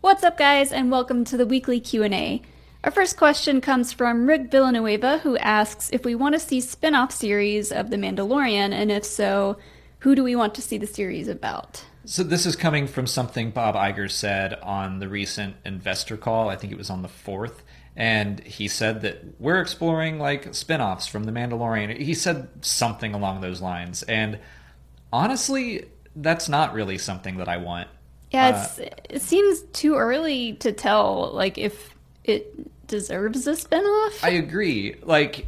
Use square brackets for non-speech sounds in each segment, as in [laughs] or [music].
What's up, guys, and welcome to the weekly Q&A. Our first question comes from Rick Villanueva, who asks if we want to see spin-off series of The Mandalorian, and if so, who do we want to see the series about? So this is coming from something Bob Iger said on the recent investor call. I think it was on the 4th. And he said that we're exploring like spin-offs from The Mandalorian. He said something along those lines. And honestly, that's not really something that I want. Yeah, uh, it's, it seems too early to tell like if it deserves a spinoff. I agree. Like,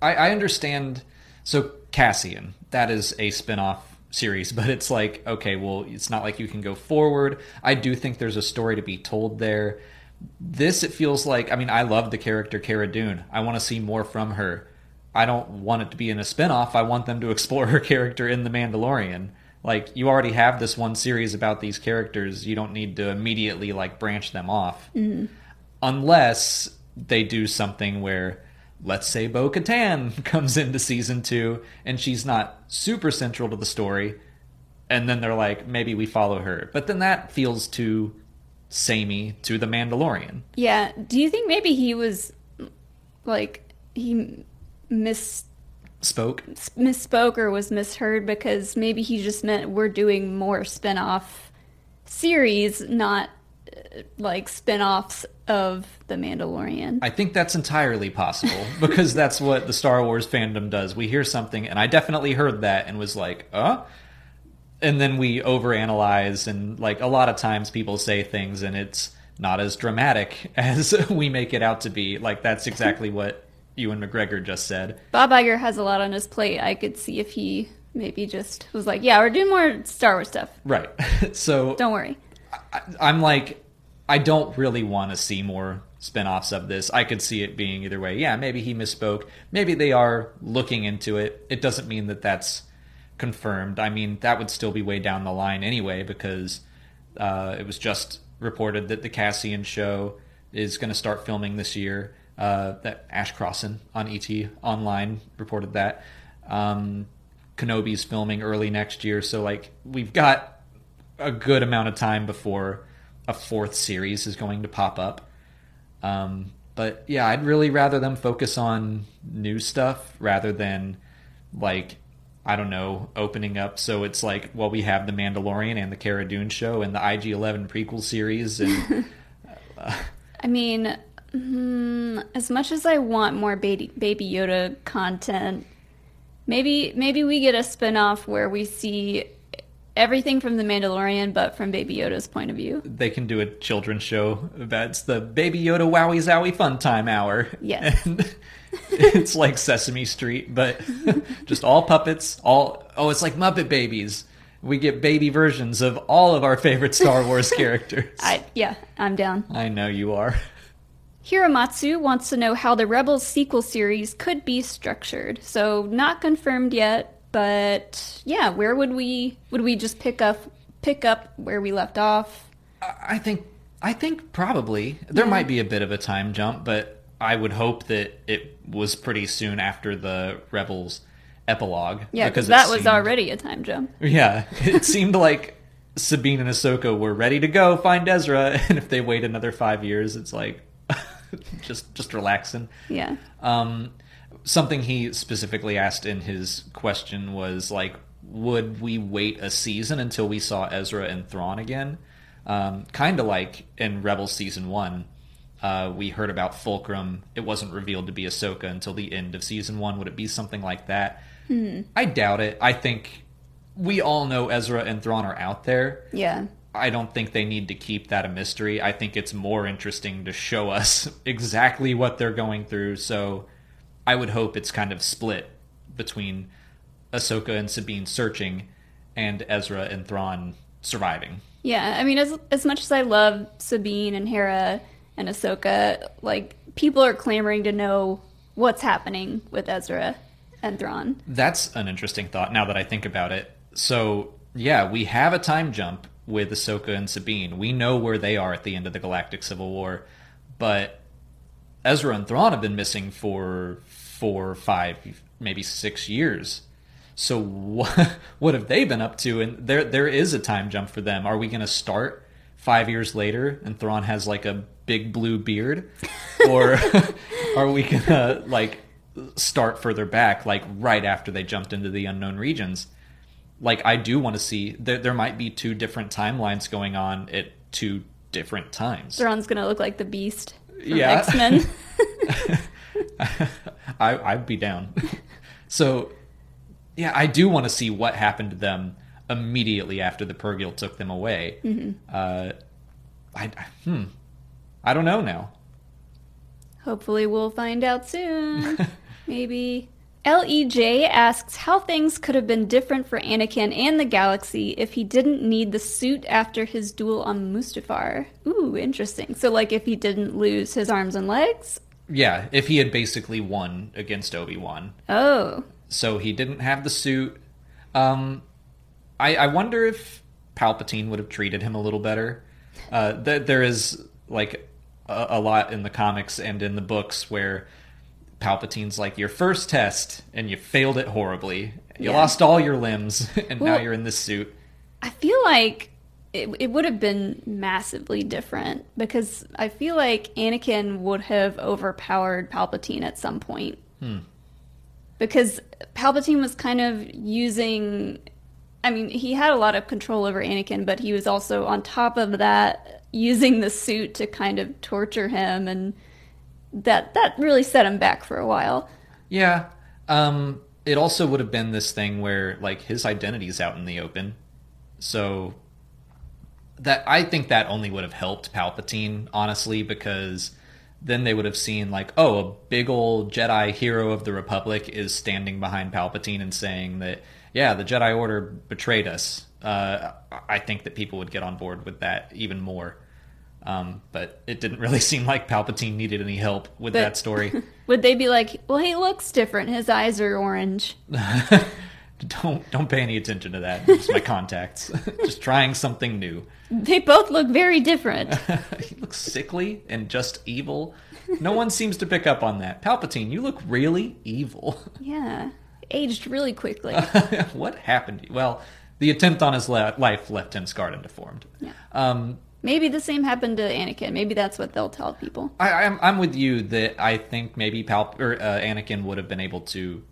I, I understand. So Cassian, that is a spinoff series, but it's like okay, well, it's not like you can go forward. I do think there's a story to be told there. This it feels like. I mean, I love the character Cara Dune. I want to see more from her. I don't want it to be in a spinoff. I want them to [laughs] explore her character in The Mandalorian. Like you already have this one series about these characters. You don't need to immediately like branch them off. Mm-hmm. Unless they do something where let's say Bo Katan [laughs] comes into season two and she's not super central to the story, and then they're like, maybe we follow her. But then that feels too samey to the Mandalorian. Yeah. Do you think maybe he was like he missed Spoke. misspoke or was misheard because maybe he just meant we're doing more spin-off series, not uh, like spin-offs of The Mandalorian. I think that's entirely possible [laughs] because that's what the Star Wars fandom does. We hear something, and I definitely heard that and was like, "Uh," and then we overanalyze, and like a lot of times people say things, and it's not as dramatic [laughs] as we make it out to be. Like that's exactly [laughs] what Ewan McGregor just said. Bob Iger has a lot on his plate. I could see if he maybe just was like, "Yeah, we're doing more Star Wars stuff. Right. [laughs] so Don't worry." I, I'm like, I don't really want to see more spin-offs of this. I could see it being either way. Yeah, maybe he misspoke. Maybe they are looking into it. It doesn't mean that that's confirmed. I mean, that would still be way down the line anyway because uh, it was just reported that the Cassian show is going to start filming this year. Uh, that Ash Crossan on ET Online reported that. Um, Kenobi's filming early next year, so like we've got a good amount of time before a fourth series is going to pop up. Um, but yeah, I'd really rather them focus on new stuff rather than like I don't know opening up. So it's like well, we have the Mandalorian and the Cara Dune show and the IG Eleven prequel series, and [laughs] I mean, mm, as much as I want more baby Baby Yoda content, maybe maybe we get a spin-off where we see everything from the Mandalorian, but from Baby Yoda's point of view. they can do a children's show. That's the Baby Yoda Wowie Zowie Fun Time Hour. Yes. [laughs] And it's like Sesame Street, but [laughs] just all puppets. All oh, it's like Muppet Babies. We get baby versions of all of our favorite Star Wars [laughs] characters. I yeah, I'm down. I know you are. Hiramatsu wants to know how the Rebels sequel series could be structured. So not confirmed yet, but yeah, where would we would we just pick up pick up where we left off? I think I think probably there Yeah. might be a bit of a time jump, but I would hope that it was pretty soon after the Rebels epilogue. Yeah, because that was seemed- already a time jump. Yeah, [laughs] it seemed like Sabine and Ahsoka were ready to go find Ezra, [laughs] and if they wait another five years, it's like [laughs] just just relaxing. Yeah. Um, something he specifically asked in his question was like, would we wait a season until we saw Ezra and Thrawn again? Um, kind of like in Rebels season one, uh, we heard about Fulcrum. It wasn't revealed to be Ahsoka until the end of season one. Would it be something like that? I doubt it. I think we all know Ezra and Thrawn are out there. Yeah. I don't think they need to keep that a mystery. I think it's more interesting to show us [laughs] exactly what they're going through. So I would hope it's kind of split between Ahsoka and Sabine searching and Ezra and Thrawn surviving. Yeah, I mean, as as much as I love Sabine and Hera and Ahsoka, like people are clamoring to know what's happening with Ezra and Thrawn. That's an interesting thought now that I think about it. So, yeah, we have a time jump with Ahsoka and Sabine. We know where they are at the end of the Galactic Civil War, but Ezra and Thrawn have been missing for four, five, maybe six years. So what [laughs] what have they been up to? And there there is a time jump for them. Are we going to start five years later and Thrawn has like a big blue beard, or [laughs] are we gonna like start further back, like right after they jumped into the unknown regions? Like I do want to see there. There might be two different timelines going on at two different times. Thrawn's gonna look like the Beast Yeah. X Men. [laughs] [laughs] I, I'd be down. so, yeah, I do want to see what happened to them immediately after the Purrgil took them away. Uh, I, I- hmm, I don't know now. Hopefully, we'll find out soon. [laughs] Maybe. LEJ asks how things could have been different for Anakin and the galaxy if he didn't need the suit after his duel on Mustafar. Ooh, interesting. So, like, if he didn't lose his arms and legs? Yeah, if he had basically won against Obi Wan, Oh, so he didn't have the suit. Um, I, I wonder if Palpatine would have treated him a little better. Uh, th- there is like a, a lot in the comics and in the books where Palpatine's like your first test and you failed it horribly. You Yeah. lost all your limbs [laughs] and now you're in this suit. I feel like it, it would have been massively different because I feel like Anakin would have overpowered Palpatine at some point. Hmm. Because Palpatine was kind of using. I mean, he had a lot of control over Anakin, but he was also, on top of that, using the suit to kind of torture him, and that that really set him back for a while. Yeah. Um, it also would have been this thing where like his identity's out in the open. So that I think that only would have helped Palpatine, honestly, because then they would have seen like, oh, a big old Jedi hero of the Republic is standing behind Palpatine and saying that, yeah, the Jedi Order betrayed us. Uh, I think that people would get on board with that even more. Um, but it didn't really [laughs] seem like Palpatine needed any help with But- that story. [laughs] Would they be like, well, he looks different. His eyes are orange. [laughs] don't don't pay any attention to that. Just my contacts. just trying something new. They both look very different. he looks sickly and just evil. No one seems to pick up on that. Palpatine, you look really evil. yeah. Aged really quickly. what happened to you? Well, the attempt on his life left him scarred and deformed. Yeah. Um, Maybe the same happened to Anakin. Maybe that's what they'll tell people. I, I'm I'm with you that I think maybe Pal or uh, Anakin would have been able to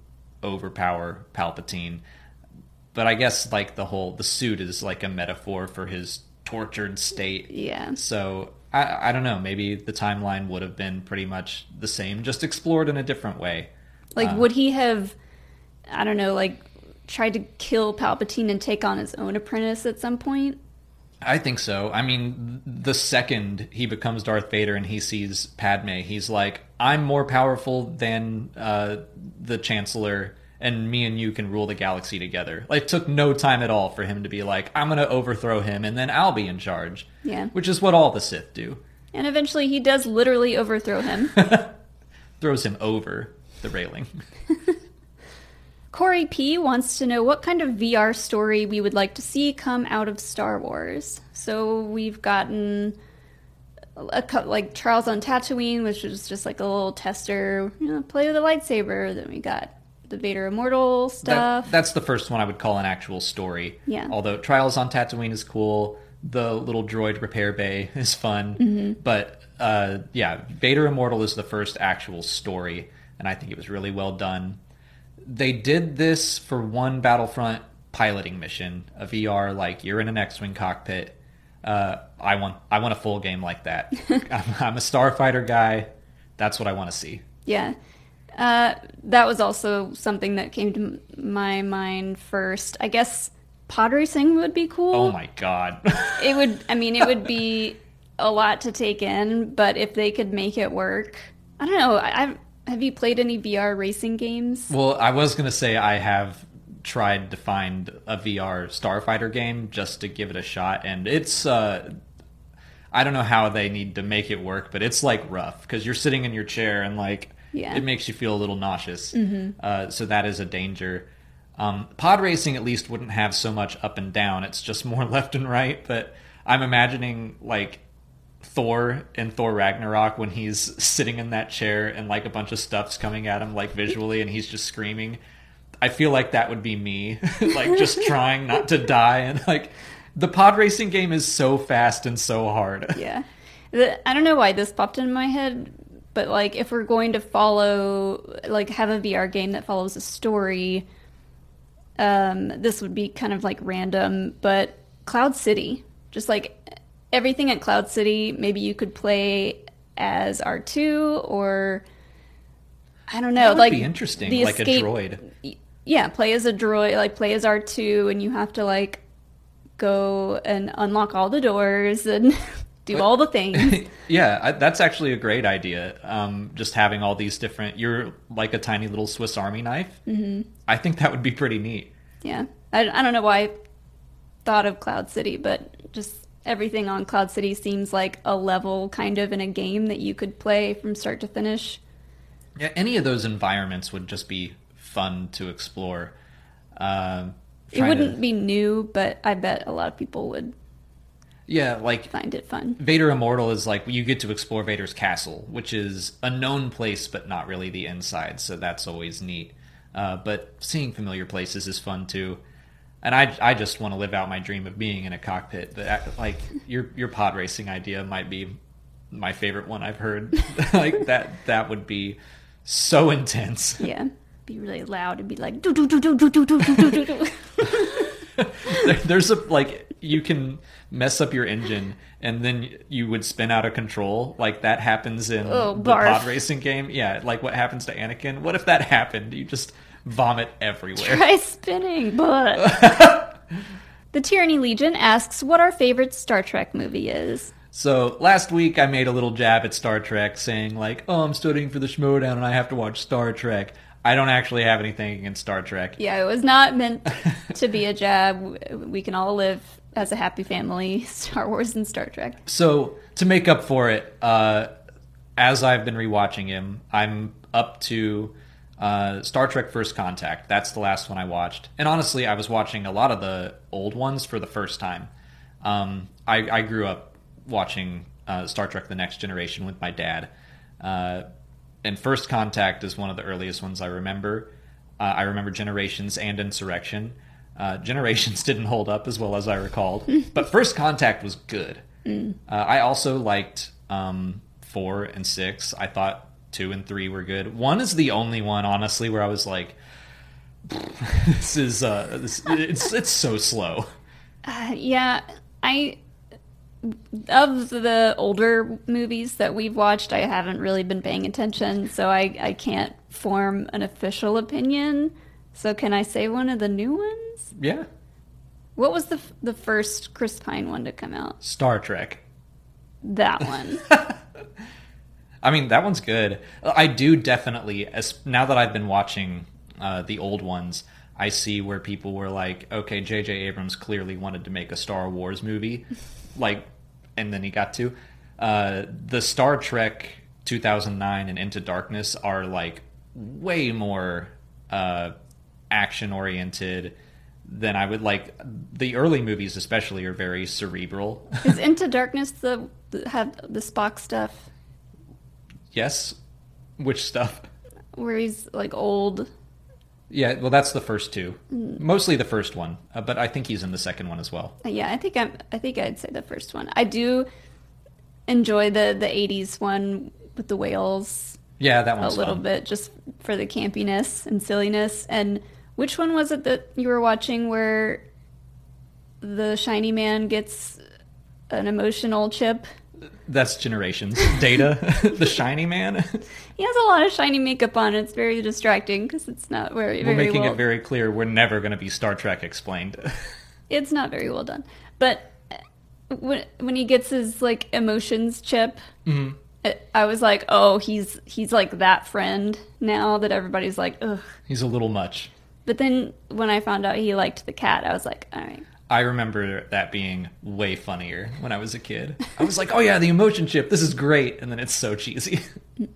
overpower Palpatine, but I guess like the whole the suit is like a metaphor for his tortured state. Yeah. So I I don't know. Maybe the timeline would have been pretty much the same, just explored in a different way. Like, Uh, would he have, I don't know, like, tried to kill Palpatine and take on his own apprentice at some point? I think so. I mean, the second he becomes Darth Vader and he sees Padme, he's like, "I'm more powerful than uh, the Chancellor, and me and you can rule the galaxy together." Like, it took no time at all for him to be like, "I'm going to overthrow him, and then I'll be in charge." Yeah. which is what all the Sith do. And eventually he does literally overthrow him. [laughs] Throws him over the railing. [laughs] Corey P wants to know what kind of VR story we would like to see come out of Star Wars. So we've gotten a cou- like Trials on Tatooine, which was just like a little tester, you know, play with a lightsaber. Then we got the Vader Immortal That- stuff. that's the first one I would call an actual story. Yeah. Although Trials on Tatooine is cool, the little droid repair bay [laughs] is fun, Mm-hmm. but uh, yeah, Vader Immortal is the first actual story, and I think it was really well done. They did this for one Battlefront piloting mission, a VR like you're in an X-wing cockpit. Uh, I want I want a full game like that. [laughs] I'm, I'm a starfighter guy. That's what I want to see. Yeah. Uh, that was also something that came to my mind first. I guess pod racing would be cool. Oh my god. [laughs] It would, I mean, it would be a lot to take in, but if they could make it work, I don't know. I, I've, have you played any VR racing games? Well, I was gonna say I have tried to find a VR Starfighter game just to give it a shot, and it's uh, I don't know how they need to make it work, but it's like rough because you're sitting in your chair and like Yeah. it makes you feel a little nauseous. Uh, so that is a danger. Um, pod racing at least wouldn't have so much up and down; it's just more [laughs] left and right. But I'm imagining like Thor in Thor Ragnarok when he's sitting in that chair and like a bunch of stuff's coming at him like visually and he's just screaming. I feel like that would be me, [laughs] like just [laughs] trying not to die and like The pod racing game is so fast and so hard. [laughs] Yeah. The, I don't know why this popped in my head, but like if we're going to follow, like have a VR game that follows a story, um, this would be kind of like random, but Cloud City, just like everything at Cloud City, maybe you could play as R2 or I don't know, That would like be interesting, the like a droid. yeah, play as a droid, like play as R2, and you have to like go and unlock all the doors and [laughs] do all the things. [laughs] yeah, I, that's actually a great idea. Um, just having all these different, you're like a tiny little Swiss Army knife. Mm-hmm. I think that would be pretty neat. Yeah, I, I don't know why I thought of Cloud City, but just everything on Cloud City seems like a level kind of in a game that you could play from start to finish. Yeah, any of those environments would just be fun to explore. Um, It wouldn't be new, but I bet a lot of people would yeah, like find it fun. Vader Immortal is like you get to explore Vader's castle, which is a known place but not really the inside, so that's always neat. Uh, but seeing familiar places is fun too. And I, I just want to live out my dream of being in a cockpit. Uh, like your your pod racing idea might be my favorite one I've heard. [laughs] like that that would be so intense. Yeah, be really loud and be like do do do do do do do do do do. [laughs] [laughs] There- There's a like you can mess up your engine and then you would spin out of control. Like that happens in Oh, the barf. pod racing game. Yeah, like what happens to Anakin. What if that happened? You just [laughs] vomit everywhere. Try spinning, but. [laughs] The Tyranny Legion asks what our favorite Star Trek movie is. So last week I made a little jab at Star Trek, saying like, "Oh, I'm studying for the Schmoedown and I have to watch Star Trek." I don't actually have anything against Star Trek. Yeah, it was not meant [laughs] to be a jab. We can all live as a happy family, Star Wars and Star Trek. So to make up for it, uh, as I've been rewatching him, I'm up to uh, Star Trek: First Contact. That's the last one I watched, and honestly, I was watching a lot of the old ones for the first time. Um, I, I grew up watching uh, Star Trek: The Next Generation with my dad, uh, and First Contact is one of the earliest ones I remember. Uh, I remember Generations and Insurrection. Uh, [laughs] Generations didn't hold up as well as I recalled, [laughs] but First Contact was good. Uh, I also liked um, four and six. I thought two and three were good. One is the only one, honestly, where I was like, [laughs] "This is uh, this, it's it's so slow." Uh, yeah, I of the older movies that we've watched, I haven't really been paying attention, so I I can't form an official opinion. So can I say one of the new ones? Yeah, What was the f- the first Chris Pine one to come out? Star Trek. That one. [laughs] I mean, that one's good. I do definitely, as now that I've been watching uh, the old ones, I see where people were like, okay, J.J. Abrams clearly wanted to make a Star Wars movie, [laughs] like, and then he got to. Uh, the Star Trek 2009 and Into Darkness are like way more uh, action oriented than I would like. The early movies, especially, are very cerebral. Is [laughs] Into Darkness the, the have the Spock stuff yes, which stuff? where he's like old? Yeah, well, that's the first two. Mostly the first one, uh, but I think he's in the second one as well. Uh, Yeah, I think I'm. I think I'd say the first one. I do enjoy the the '80s one with the whales Yeah, that one a little fun. bit, just for the campiness and silliness. And which one was it that you were watching where the shiny man gets an emotional chip? That's Generations. Data, [laughs] the shiny man. He has a lot of shiny makeup on. It's very distracting because it's not very. we're very making well, it very clear we're never going to be Star Trek explained. [laughs] it's not very well done. But uh, when when he gets his like emotions chip, Mhm. I- I was like, oh, he's he's like that friend now that everybody's like, ugh. He's a little much. But then when I found out he liked the cat, I was like, all right. I remember that being way funnier when I was a kid. I was like, oh yeah, the emotion chip, this is great. And then it's so cheesy. [laughs]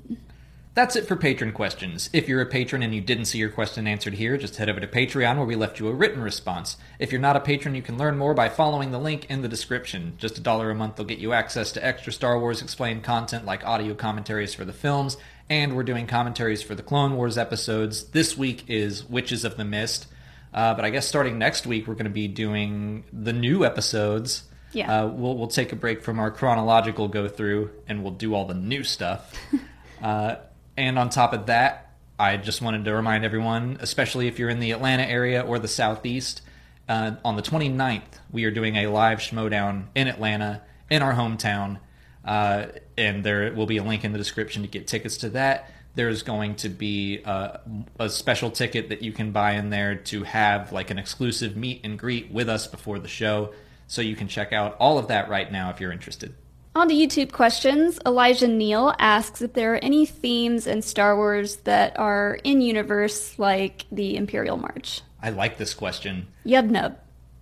That's it for patron questions. If you're a patron and you didn't see your question answered here, just head over to Patreon where we left you a written response. If you're not a patron, you can learn more by following the link in the description. Just a dollar a month will get you access to extra Star Wars explained content like audio commentaries for the films, and we're doing commentaries for the Clone Wars episodes. This week is Witches of the Mist. Uh, but I guess starting next week, we're going to be doing the new episodes. Yeah. Uh, we'll we'll take a break from our chronological go through, and we'll do all the new stuff. [laughs] uh, and on top of that, I just wanted to remind everyone, especially if you're in the Atlanta area or the Southeast, uh, on the 29th, we are doing a live Schmoedown in Atlanta, in our hometown. Uh, and there will be a link in the description to get tickets to that. There's going to be a, a special ticket that you can buy in there to have like an exclusive meet and greet with us before the show. So you can check out all of that right now if you're interested. On to YouTube questions, Elijah Neal asks if there are any themes in Star Wars that are in universe, like the Imperial March. I like this question. Yub nub.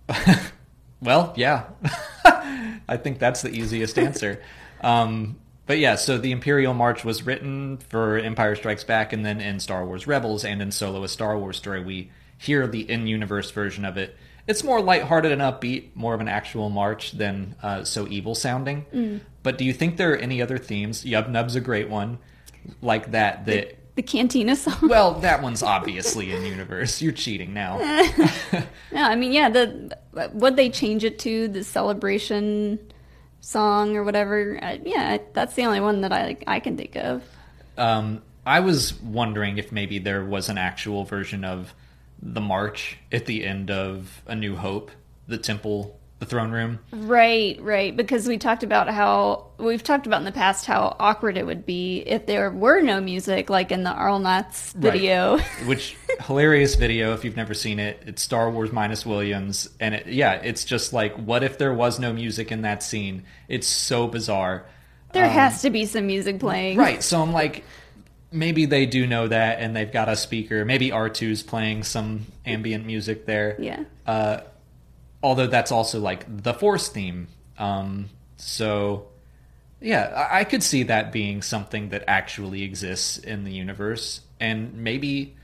[laughs] Well, yeah. [laughs] I think that's the easiest answer. [laughs] Um, but yeah, so the Imperial March was written for Empire Strikes Back and then in Star Wars Rebels and in Solo a Star Wars story. We hear the in universe version of it. It's more lighthearted and upbeat, more of an actual march than uh, so evil sounding. But do you think there are any other themes? Yub Nub's a great one, like that. That The Cantina song. [laughs] well, that one's obviously in universe. You're cheating now. [laughs] no, I mean, yeah, the what they change it to, the celebration song or whatever. Uh, yeah, that's the only one that I I can think of. Um, I was wondering if maybe there was an actual version of the march at the end of A New Hope, the temple, the throne room. Right, right. Because we talked about how we've talked about in the past how awkward it would be if there were no music, like in the Auralnauts video. Right. [laughs] Which hilarious video if you've never seen it. It's Star Wars minus Williams, and it, yeah, it's just like, what if there was no music in that scene? It's so bizarre. there has to be some music playing. Right. So I'm like, maybe they do know that, and they've got a speaker. Maybe R2's playing some ambient music there. Yeah. Uh, although that's also like the Force theme. Um, so, yeah, I-, I could see that being something that actually exists in the universe, and maybe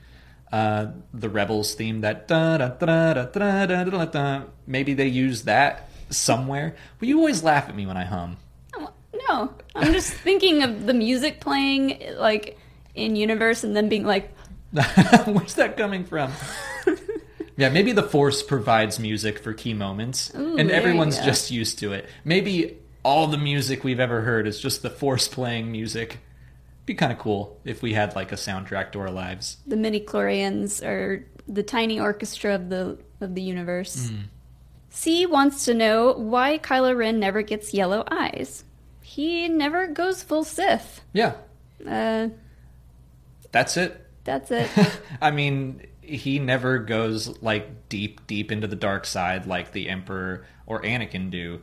uh, the Rebels theme that da da da da da da da da. Maybe they use that somewhere. But you always laugh at me when I hum. Oh, No, I'm just thinking of the music playing like in universe and then being like, [laughs] Where's that coming from? [laughs] yeah, maybe the Force provides music for key moments, Ooh, and everyone's just used to it. Maybe all the music we've ever heard is just the Force playing music. Be kind of cool if we had like a soundtrack to our lives. the midi-chlorians are the tiny orchestra of the of the universe. C wants to know why Kylo Ren never gets yellow eyes. He never goes full Sith. Yeah, Uh, that's it. that's it. [laughs] I mean, he never goes like deep, deep into the dark side like the Emperor or Anakin do.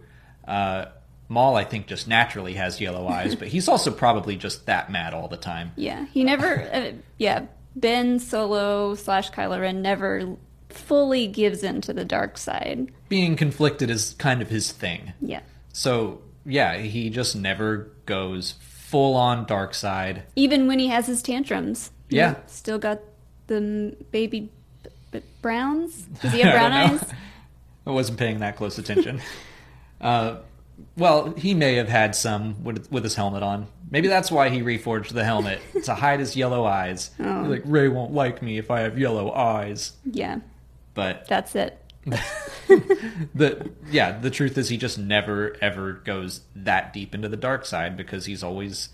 Uh, Maul, I think, just naturally has yellow [laughs] eyes, but he's also probably just that mad all the time. yeah, he never. Uh, yeah, Ben Solo slash Kylo Ren never fully gives in to the dark side. Being conflicted is kind of his thing. Yeah. So, yeah, he just never goes full on dark side. Even when he has his tantrums. Yeah. Still got the baby b- b- browns? Does he [laughs] have brown I eyes? [laughs] I wasn't paying that close attention. uh, well, he may have had some with, with his helmet on. Maybe that's why he reforged the helmet [laughs] to hide his yellow eyes. Oh. Like Rey won't like me if I have yellow eyes. Yeah, But that's it. [laughs] the yeah, the truth is he just never ever goes that deep into the dark side because he's always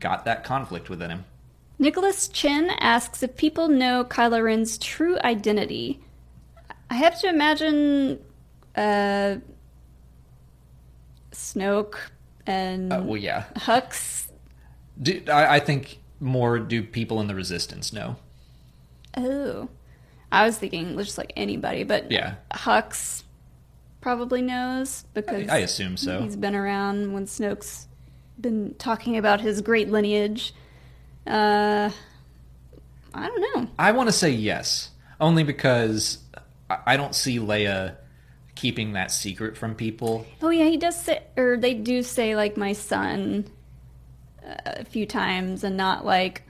got that conflict within him. Nicholas Chin asks if people know Kylo Ren's true identity. I have to imagine uh, Snoke and Uh, well, yeah. Hux. Do, I, I think more do people in the resistance know. Oh, I was thinking just like anybody, but Yeah. Hux probably knows because I assume so. he's been around when Snoke's been talking about his great lineage. Uh, I don't know. I want to say yes, only because I I don't see Leia keeping that secret from people. Oh yeah, he does say, or they do say like my son uh, a few times, and not like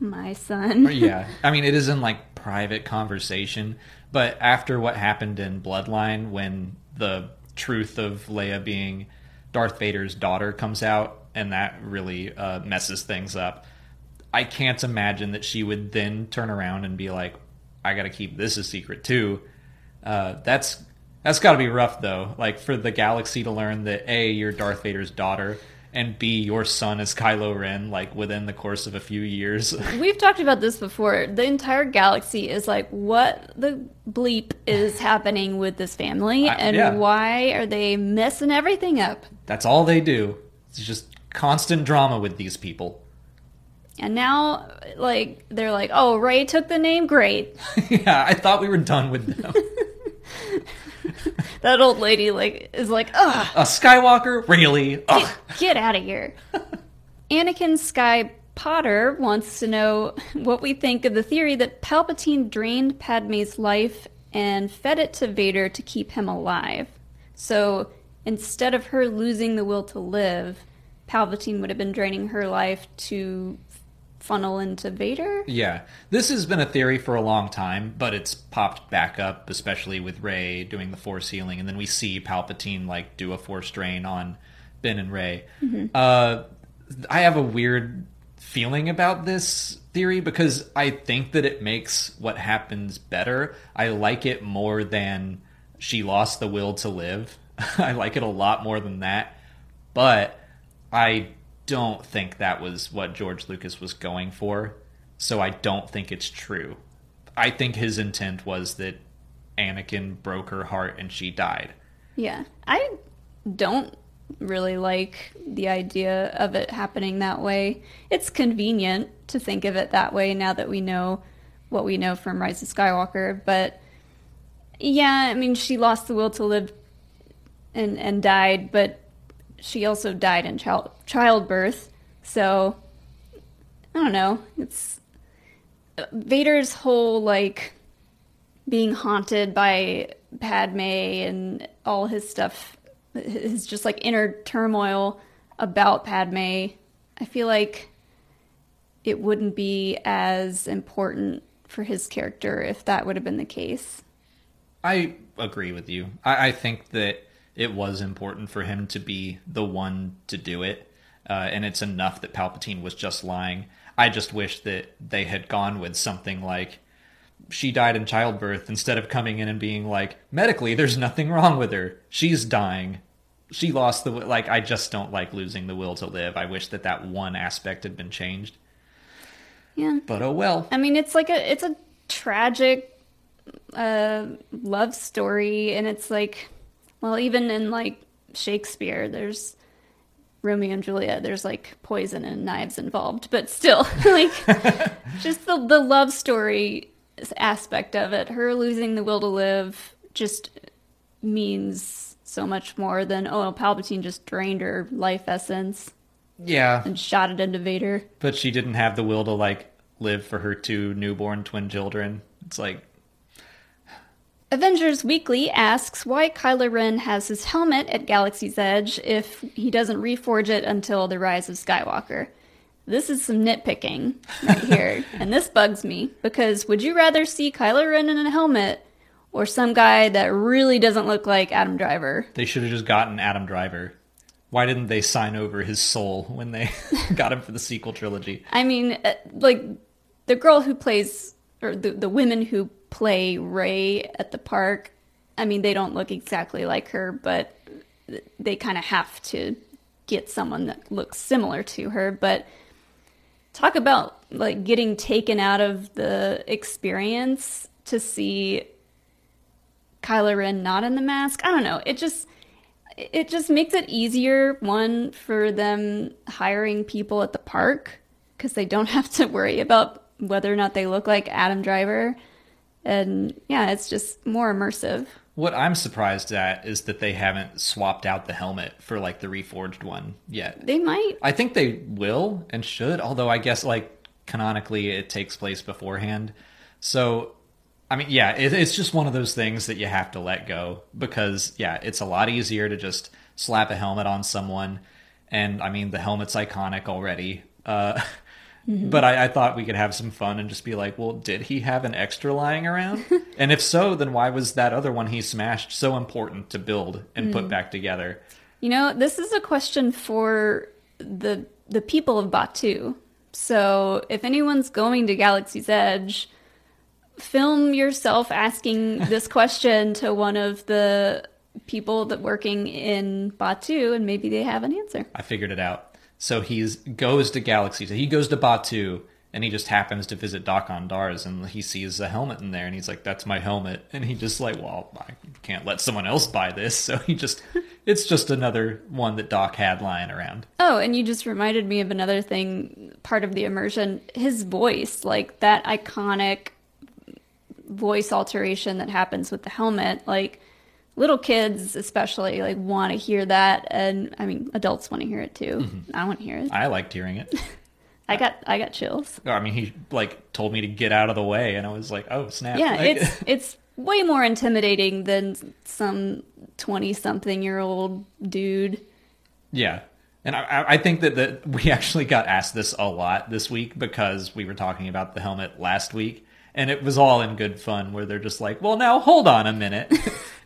my son. Yeah, [laughs] I mean it is in like private conversation, but after what happened in Bloodline, when the truth of Leia being Darth Vader's daughter comes out, and that really uh, messes things up. I can't imagine that she would then turn around and be like, I got to keep this a secret too. Uh, that's that's got to be rough though. Like for the galaxy to learn that a you're Darth Vader's daughter and b your son is Kylo Ren like within the course of a few years. [laughs] We've talked about this before. The entire galaxy is like, what the bleep is happening with this family, Uh, and yeah. why are they messing everything up? that's all they do. It's just constant drama with these people. And now, like, they're like, oh, Rey took the name, great. [laughs] yeah, I thought we were done with them. [laughs] That old lady, like, is like, ugh, A Skywalker, really? Ugh. get out of here. [laughs] Anakin Sky Potter wants to know what we think of the theory that Palpatine drained Padme's life and fed it to Vader to keep him alive. So instead of her losing the will to live, Palpatine would have been draining her life to funnel into Vader. Yeah, this has been a theory for a long time, but it's popped back up, especially with Rey doing the Force healing, and then we see Palpatine like do a Force drain on Ben and Rey. Uh, I have a weird feeling about this theory because I think that it makes what happens better. I like it more than she lost the will to live. [laughs] I like it a lot more than that, but I don't think that was what George Lucas was going for, so I don't think it's true. I think his intent was that Anakin broke her heart and she died. Yeah. I don't really like the idea of it happening that way. It's convenient to think of it that way now that we know what we know from Rise of Skywalker, but yeah, I mean she lost the will to live and and died, but she also died in child childbirth. So I don't know. It's Vader's whole like being haunted by Padme and all his stuff, his just like inner turmoil about Padme. I feel like it wouldn't be as important for his character if that would have been the case. I agree with you. I, I think that it was important for him to be the one to do it, uh, and it's enough that Palpatine was just lying. I just wish that they had gone with something like she died in childbirth instead of coming in and being like medically there's nothing wrong with her. She's dying. She lost the wi-" like i just don't like losing the will to live. I wish that that one aspect had been changed. Yeah. but oh well. I mean, it's like a it's a tragic uh, love story, and it's like, well, even in like Shakespeare, there's Romeo and Juliet. There's like poison and knives involved, but still, [laughs] like, [laughs] just the the love story aspect of it. Her losing the will to live just means so much more than oh, Palpatine just drained her life essence yeah and shot it into Vader. but she didn't have the will to like live for her two newborn twin children it's like Avengers Weekly asks why Kylo Ren has his helmet at Galaxy's Edge if he doesn't reforge it until the Rise of Skywalker. This is some nitpicking right here, [laughs] and this bugs me because would you rather see Kylo Ren in a helmet or some guy that really doesn't look like Adam Driver? they should have just gotten adam driver why didn't they sign over his soul when they [laughs] got him for the sequel trilogy I mean, uh, like the girl who plays, or the the women who play Rey at the park. I mean, they don't look exactly like her, but they kind of have to get someone that looks similar to her. But talk about like getting taken out of the experience to see Kylo Ren not in the mask. I don't know. It just it just makes it easier one for them hiring people at the park because they don't [laughs] have to worry about whether or not they look like Adam Driver. And yeah, it's just more immersive. what i'm surprised at is that they haven't swapped out the helmet for like the reforged one yet They might. I think they will and should, although I guess like canonically it takes place beforehand. So, I mean, yeah, it, it's just one of those things that you have to let go because, yeah, it's a lot easier to just slap a helmet on someone. And I mean, the helmet's iconic already. Uh, [laughs] Mm-hmm. But I, I thought we could have some fun and just be like, well, did he have an extra lying around? [laughs] and if so, then why was that other one he smashed so important to build and put mm. back together? You know, this is a question for the the people of Batuu. So if anyone's going to Galaxy's Edge, film yourself asking [laughs] this question to one of the people that working in Batuu, and maybe they have an answer. I figured it out. So he's goes to Galaxy. So he goes to Batuu and he just happens to visit Dok-Ondar's and he sees a helmet in there and he's like, That's my helmet and he just like, Well, I can't let someone else buy this [laughs] so he just it's just another one that Dok had lying around. Oh, and you just reminded me of another thing, part of the immersion. His voice, like that iconic voice alteration that happens with the helmet, like little kids especially like want to hear that and i mean adults want to hear it too. Mm-hmm. i want to hear it. I liked hearing it. [laughs] I got i got chills. I mean he like told me to get out of the way and i was like oh snap. Yeah it's [laughs] it's way more intimidating than some 20 something year old dude. Yeah. And I, I think that, that we [laughs] actually got asked this a lot this week because we were talking about the helmet last week and it was all in good fun where they're just like well now hold on a minute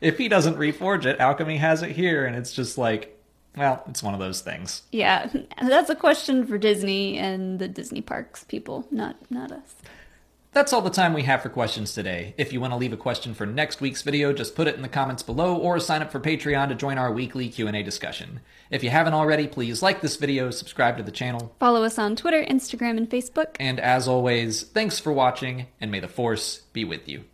if he doesn't reforge it alchemy has it here and it's just like well it's one of those things yeah [laughs] that's a question for disney and the disney parks people not not us that's all the time we have for questions today. If you want to leave a question for next week's video, just put it in the comments below or sign up for Patreon to join our weekly Q&A discussion. If you haven't already, please like this video, subscribe to the channel. Follow us on Twitter, Instagram, and Facebook. And as always, thanks for watching, and may the Force be with you.